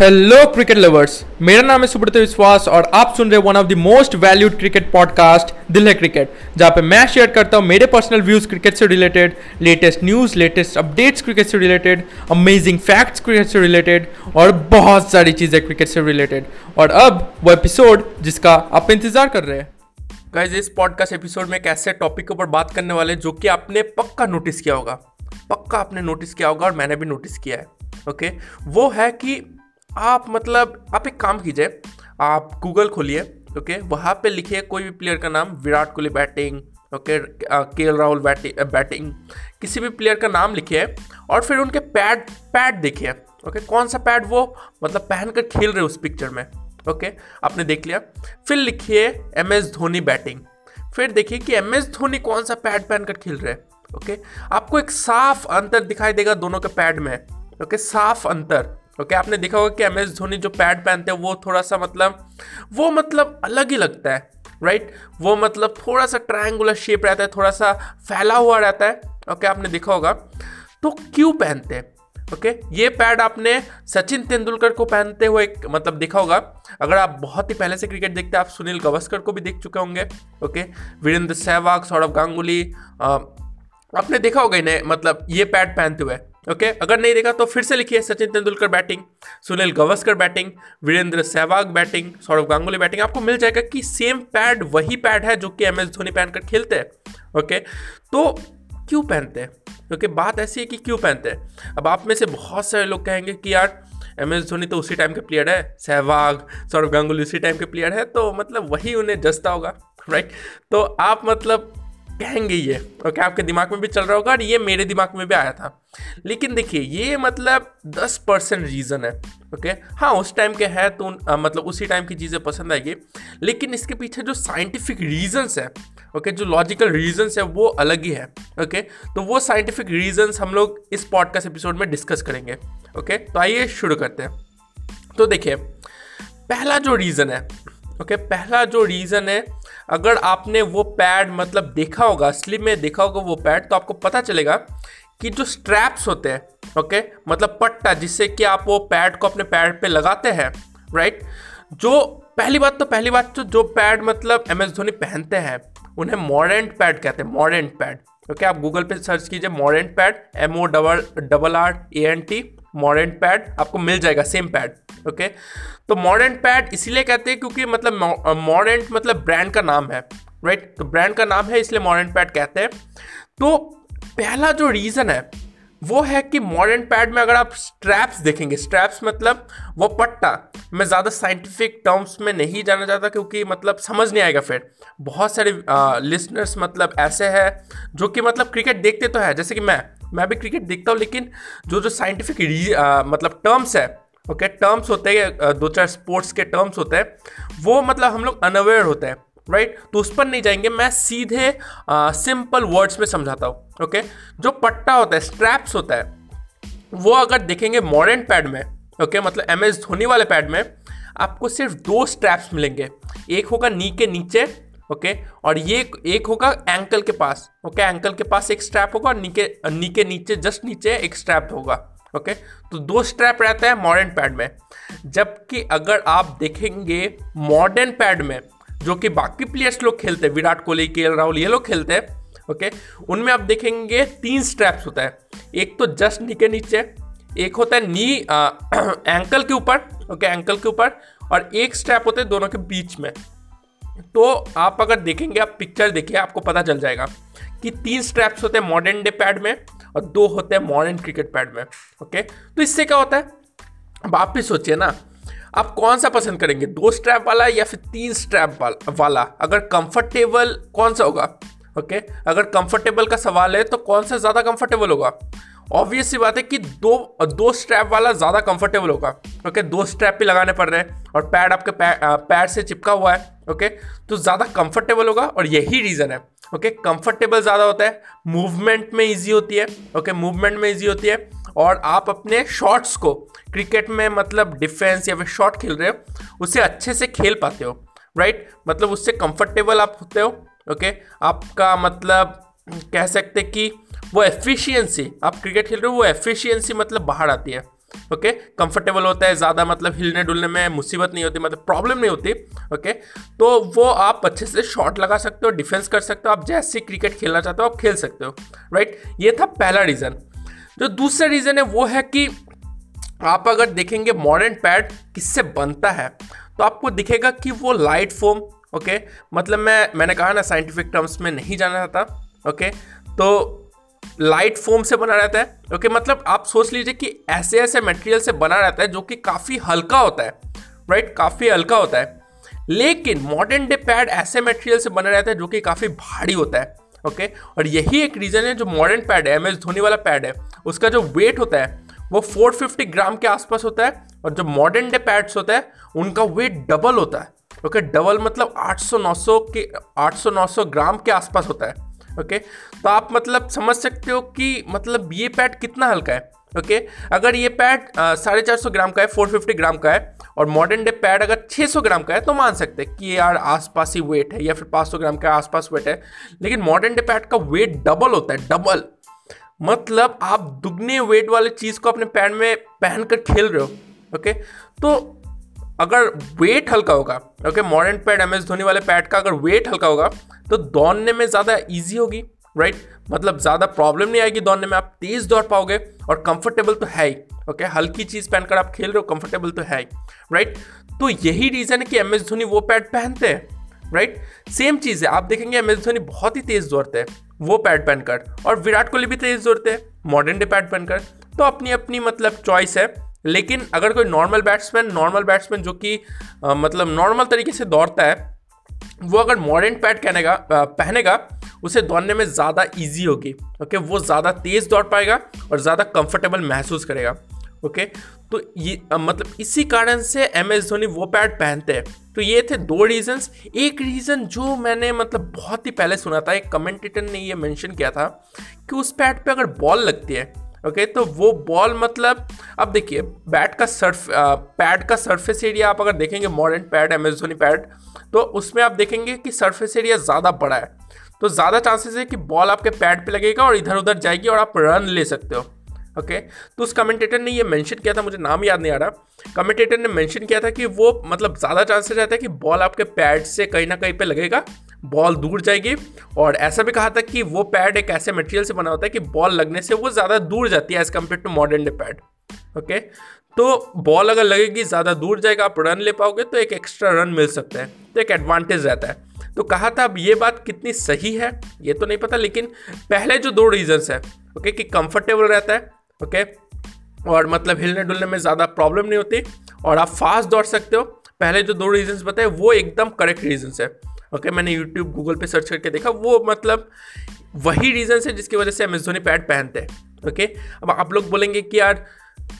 Hello cricket lovers मेरा नाम है सुब्रत विश्वास और आप सुन रहे one of the most valued cricket podcast Dil Hai cricket जहाँ पे मैं शेयर करता हूँ मेरे पर्सनल व्यूज़ क्रिकेट से related latest news latest updates cricket से रिलेटेड अमेजिंग फैक्ट्स क्रिकेट से रिलेटेड और बहुत सारी चीज़ें क्रिकेट से रिलेटेड और अब वो एपिसोड जिसका आप इंतज़ार कर रहे हैं। गाइज़ इस पॉडकास्ट एपिसोड में एक ऐसे टॉपिक के ऊपर बात करने वाले जो कि आपने पक्का नोटिस किया होगा। पक्का आपने नोटिस किया होगा और मैंने भी नोटिस किया है ओके? वो है कि आप मतलब आप एक काम कीजिए, आप गूगल खोलिए, ओके? वहाँ पे लिखिए कोई भी प्लेयर का नाम, Virat Kohli batting okay? K L Rahul batting batting किसी भी प्लेयर का नाम लिखिए और फिर उनके पैड पैड देखिए, ओके? कौन सा पैड वो मतलब पहन कर खेल रहे उस पिक्चर में, ओके? आपने देख लिया। फिर लिखिए एम एस धोनी बैटिंग फिर देखिए कि एम एस धोनी कौन सा पैड पहन कर खेल रहे, ओके? आपको एक साफ़ अंतर दिखाई देगा दोनों के पैड में, ओके? साफ़ अंतर। ओके okay, आपने देखा होगा कि एम एस धोनी जो पैड पहनते हैं वो थोड़ा सा मतलब वो मतलब अलग ही लगता है राइट right? वो मतलब थोड़ा सा ट्रायंगुलर शेप रहता है थोड़ा सा फैला हुआ रहता है। ओके okay, आपने देखा होगा। तो क्यों पहनते हैं? Okay okay? ये पैड आपने सचिन तेंदुलकर को पहनते हुए मतलब देखा होगा। अगर आप बहुत ही पहले से क्रिकेट देखते हैं आप सुनील गवस्कर को भी देख चुके होंगे। ओके वीरेंद्र सहवाग सौरभ गांगुली आपने देखा होगा इन्हें मतलब ये पैड पहनते हुए। Okay okay? अगर नहीं देखा तो फिर से लिखिए Sachin Tendulkar batting Sunil Gavaskar batting Virender Sehwag batting Sourav Ganguly batting आपको मिल जाएगा कि सेम पैड वही पैड है जो कि एम एस धोनी पहनकर खेलते हैं। ओके तो क्यों पहनते हैं? क्योंकि बात ऐसी है कि क्यों पहनते हैं? अब आप में से बहुत सारे लोग कहेंगे कि यार एम एस धोनी तो उसी टाइम के प्लेयर है, सहवाग, सौरभ गांगुली उसी टाइम के प्लेयर है तो मतलब वही उन्हें जस्ता होगा राइट तो आप मतलब कहेंगे ये ओके आपके दिमाग में भी चल रहा होगा और ये मेरे दिमाग में भी आया था। लेकिन देखिए ये मतलब दस परसेंट रीज़न है ओके हाँ उस टाइम के है तो आ, मतलब उसी टाइम की चीज़ें पसंद आएगी लेकिन इसके पीछे जो साइंटिफिक रीजंस है ओके जो लॉजिकल रीजंस है वो अलग ही है ओके तो वो साइंटिफिक रीजंस हम लोग इस पॉडकास्ट एपिसोड में डिस्कस करेंगे ओके तो आइए शुरू करते हैं। तो देखिए पहला जो रीज़न है ओके पहला जो रीज़न है अगर आपने वो पैड मतलब देखा होगा असली में देखा होगा वो पैड तो आपको पता चलेगा कि जो स्ट्रैप्स होते हैं ओके मतलब पट्टा जिससे कि आप वो पैड को अपने पैड पे लगाते हैं राइट जो पहली बात तो पहली बात तो जो पैड मतलब एम एस धोनी पहनते हैं, उन्हें मॉडेंट पैड कहते हैं मॉडेंट पैड ओके आप गूगल पे सर्च कीजिए mordant pad M O double double R A N T mordant pad आपको मिल जाएगा सेम पैड ओके तो मॉडर्न पैड इसीलिए कहते हैं क्योंकि मतलब मॉडर्न मतलब ब्रांड का नाम है राइट तो ब्रांड का नाम है, इसलिए मॉडर्न पैड कहते हैं। तो पहला जो रीज़न है, वो है कि मॉडर्न पैड में अगर आप स्ट्रैप्स देखेंगे स्ट्रैप्स मतलब वो पट्टा, मैं ज़्यादा साइंटिफिक टर्म्स में नहीं जाना चाहता क्योंकि मतलब समझ नहीं आएगा फिर। बहुत सारे लिसनर्स मतलब ऐसे हैं जो कि मतलब क्रिकेट देखते तो है, जैसे कि मैं मैं भी क्रिकेट देखता हूँ लेकिन जो जो साइंटिफिक मतलब टर्म्स है ओके okay, टर्म्स होते हैं दो चार स्पोर्ट्स के टर्म्स होते हैं वो मतलब हम लोग अनअवेयर होते हैं राइट तो उस पर नहीं जाएँगे मैं सीधे सिंपल वर्ड्स में समझाता हूँ ओके जो पट्टा होता है स्ट्रैप्स होता है वो अगर देखेंगे मॉडर्न पैड में ओके मतलब एम एस धोनी वाले पैड में आपको सिर्फ़ दो स्ट्रैप्स मिलेंगे एक होगा नी के नीचे ओके? और ये एक होगा एंकल के पास, ओके? एंकल के पास एक स्ट्रैप होगा और नी के नी के नीचे जस्ट नीचे एक स्ट्रैप होगा, ओके? तो दो स्ट्रैप रहता है मॉडर्न पैड में। जबकि अगर आप देखेंगे मॉडर्न पैड में, जो कि बाकी प्लेयर्स लोग खेलते हैं, विराट कोहली, के राहुल, ये लोग खेलते हैं, ओके? उनमें आप देखेंगे तीन स्ट्रैप्स होता है। एक तो जस्ट नी के नीचे, एक होता है नी एंकल के ऊपर, ओके? एंकल के ऊपर, और एक स्ट्रैप होता है दोनों के बीच में। तो आप अगर देखेंगे, आप पिक्चर देखिए, आपको पता चल जाएगा कि तीन स्ट्रैप्स होते हैं मॉडर्न डे पैड में और दो होते हैं मॉडर्न क्रिकेट पैड में ओके तो इससे क्या होता है? अब आप भी सोचिए ना, आप कौन सा पसंद करेंगे, दो स्ट्रैप वाला या फिर तीन स्ट्रैप वाला अगर कंफर्टेबल कौन सा होगा ओके अगर कंफर्टेबल का सवाल है तो कौन सा ज़्यादा कंफर्टेबल होगा? ऑब्वियस सी बात है कि दो दो स्ट्रैप वाला ज़्यादा कंफर्टेबल होगा ओके दो स्ट्रैप भी लगाने पड़ रहे हैं और पैड आपके पैड से चिपका हुआ है ओके तो ज़्यादा कंफर्टेबल होगा और यही रीज़न है ओके कंफर्टेबल ज़्यादा होता है मूवमेंट में ईजी होती है ओके मूवमेंट में ईजी होती है और आप अपने शॉट्स को क्रिकेट में मतलब डिफेंस या फिर शॉट खेल रहे हो, उसे अच्छे से खेल पाते हो राइट मतलब उससे कंफर्टेबल आप होते हो ओके आपका मतलब कह सकते कि वो एफिशिएंसी आप क्रिकेट खेल रहे हो, वो एफिशिएंसी मतलब बाहर आती है। Okay okay? कंफर्टेबल होता है, ज़्यादा मतलब हिलने डुलने में मुसीबत नहीं होती मतलब प्रॉब्लम नहीं होती। Okay okay? तो वो आप अच्छे से शॉट लगा सकते हो डिफेंस कर सकते हो, आप जैसे क्रिकेट खेलना चाहते हो, आप खेल सकते हो। राइट ये था पहला रीज़न जो दूसरा रीज़न है, वो है कि आप अगर देखेंगे मॉडर्न पैड किससे बनता है तो आपको दिखेगा कि वो लाइट फोम ओके मतलब मैं, मैंने कहा ना साइंटिफिक टर्म्स में नहीं जाना चाहता ओके तो लाइट फोम से बना रहता है। ओके मतलब आप सोच लीजिए कि ऐसे ऐसे मटेरियल से बना रहता है जो कि काफ़ी हल्का होता है राइट काफ़ी हल्का होता है। लेकिन मॉडर्न डे पैड ऐसे मटेरियल से बना रहता है जो कि काफ़ी भारी होता है, ओके? और यही एक रीज़न है जो मॉडर्न पैड है एम एस धोनी वाला पैड है। उसका जो वेट होता है, वो 450 ग्राम के आसपास होता है और जो मॉडर्न डे पैड्स होता है, उनका वेट डबल होता है, ओके? डबल मतलब 800-900 के 800-900 ग्राम के आसपास होता है। ओके? तो आप मतलब समझ सकते हो कि मतलब ये पैड कितना हल्का है, ओके? अगर ये पैड साढ़े चार सौ ग्राम का है, फोर फिफ्टी ग्राम का है, और मॉडर्न डे पैड अगर छः सौ ग्राम का है तो मान सकते हैं कि यार आसपास ही वेट है या फिर पाँच सौ ग्राम का आसपास वेट है, लेकिन मॉडर्न डे पैड का वेट डबल होता है डबल मतलब आप दुगने वेट वाले चीज़ को अपने पैड में पहन कर खेल रहे हो, ओके? तो अगर वेट हल्का होगा okay modern pad M S Dhoni वाले पैड का अगर वेट हल्का होगा तो दौड़ने में ज़्यादा ईजी होगी राइट मतलब ज़्यादा प्रॉब्लम नहीं आएगी दौड़ने में, आप तेज़ दौड़ पाओगे और कंफर्टेबल तो है ही ओके हल्की चीज़ पहनकर आप खेल रहे हो कंफर्टेबल तो है ही राइट तो यही रीज़न है कि एम एस धोनी वो पैड पहनते हैं राइट सेम चीज़ है, आप देखेंगे एम एस धोनी बहुत ही तेज़ दौड़ते हैं, वो पैड पहनकर, और विराट कोहली भी तेज़ दौड़ते हैं मॉडर्न डे पैड पहनकर तो अपनी अपनी मतलब चॉइस है लेकिन अगर कोई नॉर्मल बैट्समैन नॉर्मल बैट्समैन जो कि मतलब नॉर्मल तरीके से दौड़ता है, वो अगर मॉडर्न पैड कहनेगा पहनेगा, उसे दौड़ने में ज़्यादा इजी होगी ओके वो ज़्यादा तेज़ दौड़ पाएगा और ज़्यादा कंफर्टेबल महसूस करेगा ओके तो ये मतलब इसी कारण से एम एस धोनी वो पैड पहनते हैं। तो ये थे दो रीजंस एक रीज़न जो मैंने मतलब बहुत ही पहले सुना था, एक कमेंटेटर ने ये मेंशन किया था कि उस पैड पे अगर बॉल लगती है ओके तो वो बॉल मतलब अब देखिए बैट का सर्फ पैड का सरफेस एरिया आप अगर देखेंगे मॉडर्न पैड एमेजोनी पैड तो उसमें आप देखेंगे कि सरफेस एरिया ज़्यादा बड़ा है। तो ज़्यादा चांसेस है कि बॉल आपके पैड पे लगेगा और इधर उधर जाएगी और आप रन ले सकते हो। ओके? तो उस कमेंटेटर ने ये मेंशन किया था, मुझे नाम याद नहीं आ रहा। कमेंटेटर ने मेंशन किया था कि वो मतलब ज़्यादा चांसेस रहता है कि बॉल आपके पैड से कहीं ना कहीं पे लगेगा बॉल दूर जाएगी। और ऐसा भी कहा था कि वो पैड एक ऐसे मटेरियल से बना होता है कि बॉल लगने से वो ज़्यादा दूर जाती है as compare to modern day pad okay? तो बॉल अगर लगेगी, ज़्यादा दूर जाएगा, आप रन ले पाओगे तो एक एक्स्ट्रा रन मिल सकता है तो एक एडवांटेज रहता है। तो कहा था, अब ये बात कितनी सही है, ये तो नहीं पता, लेकिन पहले जो दो रीजंस है, ओके, कि कंफर्टेबल रहता है ओके? और मतलब हिलने डुलने में ज़्यादा प्रॉब्लम नहीं होती और आप फास्ट दौड़ सकते हो। पहले जो दो रीजंस बताए, वो एकदम करेक्ट रीजंस है। ओके, मैंने यूट्यूब गूगल पे सर्च करके देखा, वो मतलब वही रीजन है जिसकी वजह से एस धोनी पैड पहनते हैं। ओके? अब आप लोग बोलेंगे कि यार,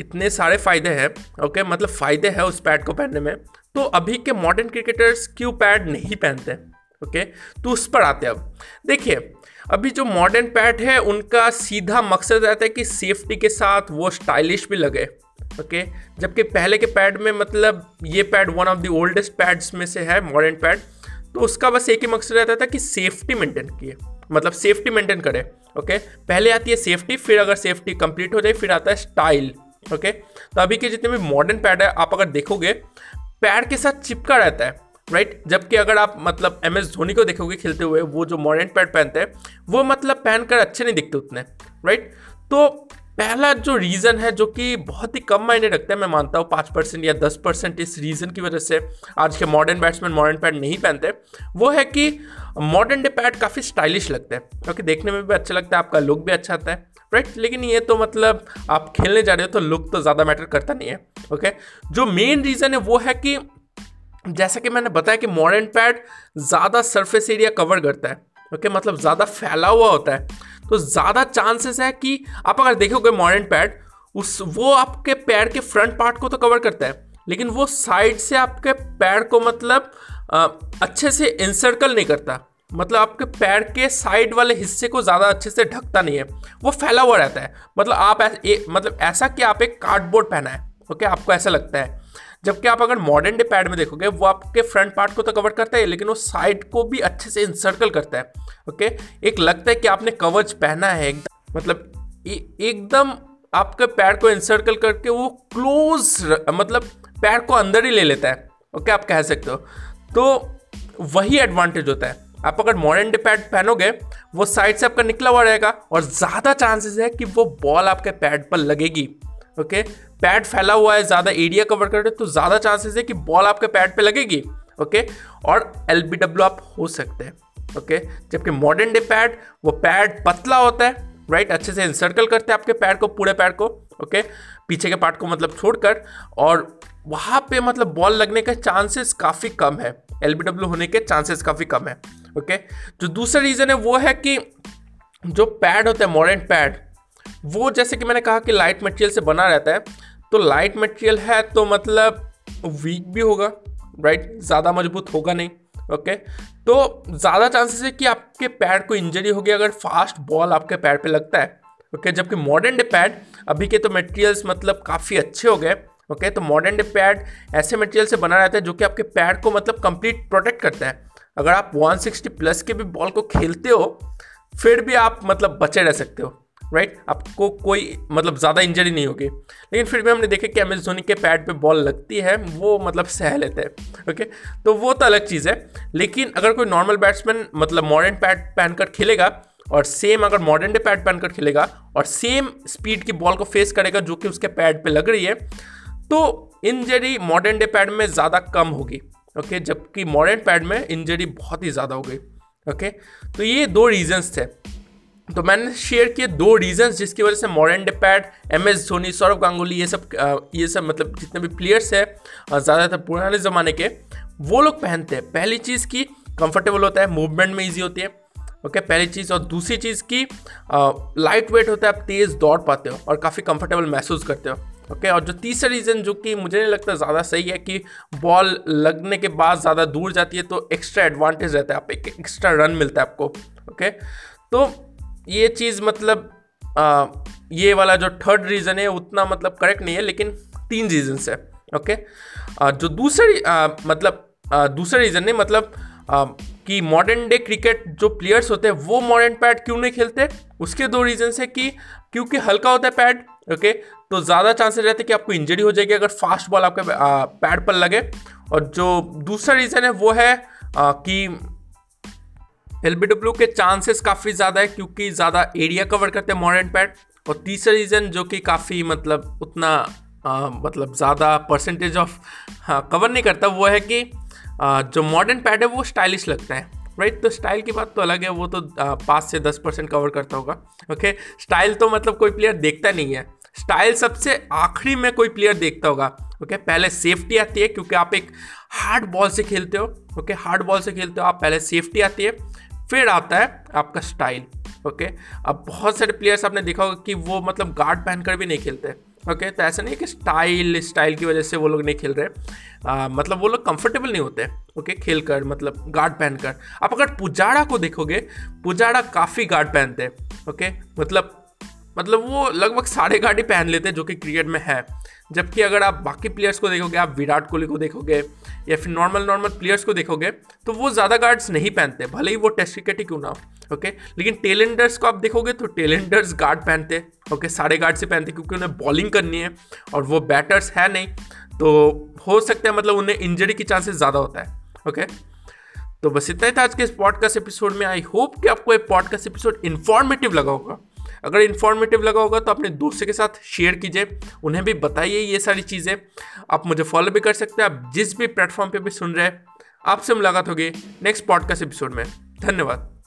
इतने सारे फ़ायदे हैं, ओके? मतलब फ़ायदे हैं उस पैड को पहनने में। तो अभी के मॉडर्न क्रिकेटर्स क्यों पैड नहीं पहनते? ओके? तो उस पर आते हैं अब। देखिए, अभी जो मॉडर्न पैड है, उनका सीधा मकसद रहता है कि सेफ्टी के साथ वो स्टाइलिश भी लगे, ओके? जबकि पहले के पैड में मतलब ये pad one of the oldest pads में से है मॉडर्न पैड तो उसका बस एक ही मकसद रहता था कि सेफ्टी मेंटेन किए मतलब सेफ्टी मेंटेन करे, ओके? पहले आती है सेफ्टी फिर अगर सेफ्टी कंप्लीट हो जाए, फिर आता है स्टाइल ओके? तो अभी के जितने भी मॉडर्न पैड है, आप अगर देखोगे पैड के साथ चिपका रहता है राइट जबकि अगर आप मतलब एम एस धोनी को देखोगे खेलते हुए, वो जो मॉडर्न पैड पहनते हैं, वो मतलब पहनकर अच्छे नहीं दिखते उतने राइट तो पहला जो रीज़न है, जो कि बहुत ही कम मायने रखता है, मैं मानता हूँ, पाँच परसेंट या दस परसेंट इस रीज़न की वजह से आज के मॉडर्न बैट्समैन मॉडर्न पैड नहीं पहनते, वो है कि मॉडर्न डे पैड काफ़ी स्टाइलिश लगता है, क्योंकि देखने में भी अच्छा लगता है, आपका लुक भी अच्छा आता है राइट लेकिन ये तो मतलब आप खेलने जा रहे हो तो लुक तो ज़्यादा मैटर करता नहीं है ओके जो मेन रीज़न है, वो है कि जैसा कि मैंने बताया कि मॉडर्न पैड ज़्यादा सरफेस एरिया कवर करता है ओके? okay, मतलब ज़्यादा फैला हुआ होता है। तो ज़्यादा चांसेस है कि आप अगर देखोगे मॉडर्न पैड उस वो आपके पैर के फ्रंट पार्ट को तो कवर करता है लेकिन वो साइड से आपके पैर को मतलब आ, अच्छे से इंसर्कल नहीं करता। मतलब आपके पैर के साइड वाले हिस्से को ज़्यादा अच्छे से ढकता नहीं है वो फैला हुआ रहता है। मतलब आप ए, मतलब ऐसा कि आप एक कार्डबोर्ड पहना है ओके? okay, आपको ऐसा लगता है। जबकि आप अगर मॉडर्न डे पैड में देखोगे, वो आपके फ्रंट पार्ट को तो कवर करता है, लेकिन वो साइड को भी अच्छे से इंसर्कल करता है ओके एक लगता है कि आपने कवच पहना है एकदम मतलब एकदम आपके पैर को इंसर्कल करके वो क्लोज मतलब पैर को अंदर ही ले लेता है ओके आप कह सकते हो। तो वही एडवांटेज होता है। आप अगर मॉडर्न डे पैड पहनोगे, वो साइड से आपका निकला हुआ रहेगा और ज़्यादा चांसेस है कि वो बॉल आपके पैड पर लगेगी। ओके? पैड फैला हुआ है, ज़्यादा एरिया कवर कर रहे तो ज़्यादा चांसेस है कि बॉल आपके पैड पे लगेगी, ओके? और एलबीडब्ल्यू आप हो सकते हैं, ओके? जबकि मॉडर्न डे पैड वो पैड पतला होता है राइट अच्छे से इंसर्कल करते हैं आपके पैर को, पूरे पैर को, ओके? पीछे के पार्ट को मतलब छोड़कर, और वहाँ पे मतलब बॉल लगने के चांसेस काफ़ी कम है एलबीडब्ल्यू होने के चांसेस काफ़ी कम है, ओके? जो दूसरा रीज़न है, वो है कि जो पैड होता है मॉडर्न पैड वो जैसे कि मैंने कहा कि लाइट मटेरियल से बना रहता है तो लाइट मटेरियल है तो मतलब वीक भी होगा राइट ज़्यादा मज़बूत होगा नहीं ओके तो ज़्यादा चांसेस है कि आपके पैर को इंजरी होगी अगर फास्ट बॉल आपके पैर पे लगता है ओके जबकि मॉडर्न डे पैड अभी के तो मटेरियल्स मतलब काफ़ी अच्छे हो गए ओके तो मॉडर्न डे पैड ऐसे मटेरियल से बना रहता है जो कि आपके पैर को मतलब कंप्लीट प्रोटेक्ट करता है। अगर आप 160 प्लस के भी बॉल को खेलते हो, फिर भी आप मतलब बचे रह सकते हो। राइट आपको कोई मतलब ज़्यादा इंजरी नहीं होगी। लेकिन फिर भी हमने देखा कि एम एस धोनी के पैड पे बॉल लगती है, वो मतलब सह लेते हैं ओके तो वो तो अलग चीज़ है, लेकिन अगर कोई नॉर्मल बैट्समैन मतलब मॉडर्न पैड पहनकर खेलेगा और सेम अगर मॉडर्न डे पैड पहनकर खेलेगा और सेम स्पीड की बॉल को फेस करेगा जो कि उसके पैड पे लग रही है तो इंजरी मॉडर्न डे पैड में ज़्यादा कम होगी ओके जबकि मॉडर्न पैड में इंजरी बहुत ही ज़्यादा हो गई ओके तो ये दो रीजंस थे। तो मैंने शेयर किए दो रीजंस जिसकी वजह से modern day pad M S Dhoni Sourav Ganguly ये सब ये सब मतलब जितने भी प्लेयर्स है ज़्यादातर पुराने ज़माने के वो लोग पहनते हैं। पहली चीज़ की कंफर्टेबल होता है मूवमेंट में ईजी होती है ओके okay, पहली चीज़ और दूसरी चीज़ की लाइट वेट होता है आप तेज़ दौड़ पाते हो और काफ़ी कंफर्टेबल महसूस करते हो ओके okay, और जो तीसरा रीज़न जो कि मुझे नहीं लगता ज़्यादा सही है कि बॉल लगने के बाद ज़्यादा दूर जाती है तो एक्स्ट्रा एडवांटेज रहता है आप एक एक्स्ट्रा रन मिलता है आपको ओके okay? तो ये चीज़ मतलब आ, ये वाला जो थर्ड रीज़न है उतना मतलब करेक्ट नहीं है लेकिन तीन रीजन्स है ओके आ, जो दूसरा मतलब दूसरा रीज़न है मतलब आ, कि मॉडर्न डे क्रिकेट जो प्लेयर्स होते हैं वो मॉडर्न पैड क्यों नहीं खेलते? उसके दो रीजन है कि क्योंकि हल्का होता है पैड ओके तो ज़्यादा चांसेस रहते हैं कि आपको इंजरी हो जाएगी अगर फास्ट बॉल आपके पैड पर लगे। और जो दूसरा रीज़न है वो है आ, कि एल के चांसेस काफ़ी ज़्यादा है क्योंकि ज़्यादा एरिया कवर करते हैं मॉडर्न पैड और तीसरा रीज़न जो कि काफ़ी मतलब उतना आ, मतलब ज़्यादा परसेंटेज ऑफ़ कवर नहीं करता वो है कि आ, जो मॉडर्न पैड है वो स्टाइलिश लगता है राइट तो स्टाइल की बात तो अलग है वो तो पाँच से दस परसेंट कवर करता होगा ओके स्टाइल तो मतलब कोई प्लेयर देखता नहीं है। स्टाइल सबसे आखिरी में कोई प्लेयर देखता होगा ओके पहले सेफ्टी आती है क्योंकि आप एक हार्ड बॉल से खेलते हो ओके हार्ड बॉल से खेलते हो आप पहले सेफ्टी आती है। फिर आता है आपका स्टाइल ओके अब बहुत सारे प्लेयर्स आपने देखा होगा कि वो मतलब गार्ड पहनकर भी नहीं खेलते ओके तो ऐसा नहीं है कि स्टाइल स्टाइल की वजह से वो लोग नहीं खेल रहे। आ, मतलब वो लोग कंफर्टेबल नहीं होते ओके खेल कर मतलब गार्ड पहनकर। आप अगर पुजारा को देखोगे पुजारा काफ़ी गार्ड पहनते हैं ओके मतलब मतलब वो लगभग साढ़े गार्ड ही पहन लेते जो कि क्रिकेट में है। जबकि अगर आप बाकी प्लेयर्स को देखोगे, आप विराट कोहली को देखोगे, या फिर नॉर्मल नॉर्मल प्लेयर्स को देखोगे तो वो ज़्यादा गार्ड्स नहीं पहनते, भले ही वो टेस्ट क्रिकेट ही क्यों ना हो ओके लेकिन टेलेंडर्स को आप देखोगे तो टेलेंडर्स गार्ड पहनते ओके सारे गार्ड से पहनते, क्योंकि उन्हें बॉलिंग करनी है, और वो बैटर्स है नहीं तो हो सकता है मतलब उन्हें इंजरी की चांसेस ज़्यादा होता है ओके तो बस इतना ही था आज के इस पॉडकास्ट एपिसोड में। आई होप कि आपको ये पॉडकास्ट एपिसोड इन्फॉर्मेटिव लगा होगा। अगर इन्फॉर्मेटिव लगा होगा तो अपने दोस्तों के साथ शेयर कीजिए, उन्हें भी बताइए ये सारी चीज़ें। आप मुझे फॉलो भी कर सकते हैं, आप जिस भी प्लेटफॉर्म पर भी सुन रहे हैं, आपसे मुलाकात होगी नेक्स्ट पॉडकास्ट एपिसोड में। धन्यवाद।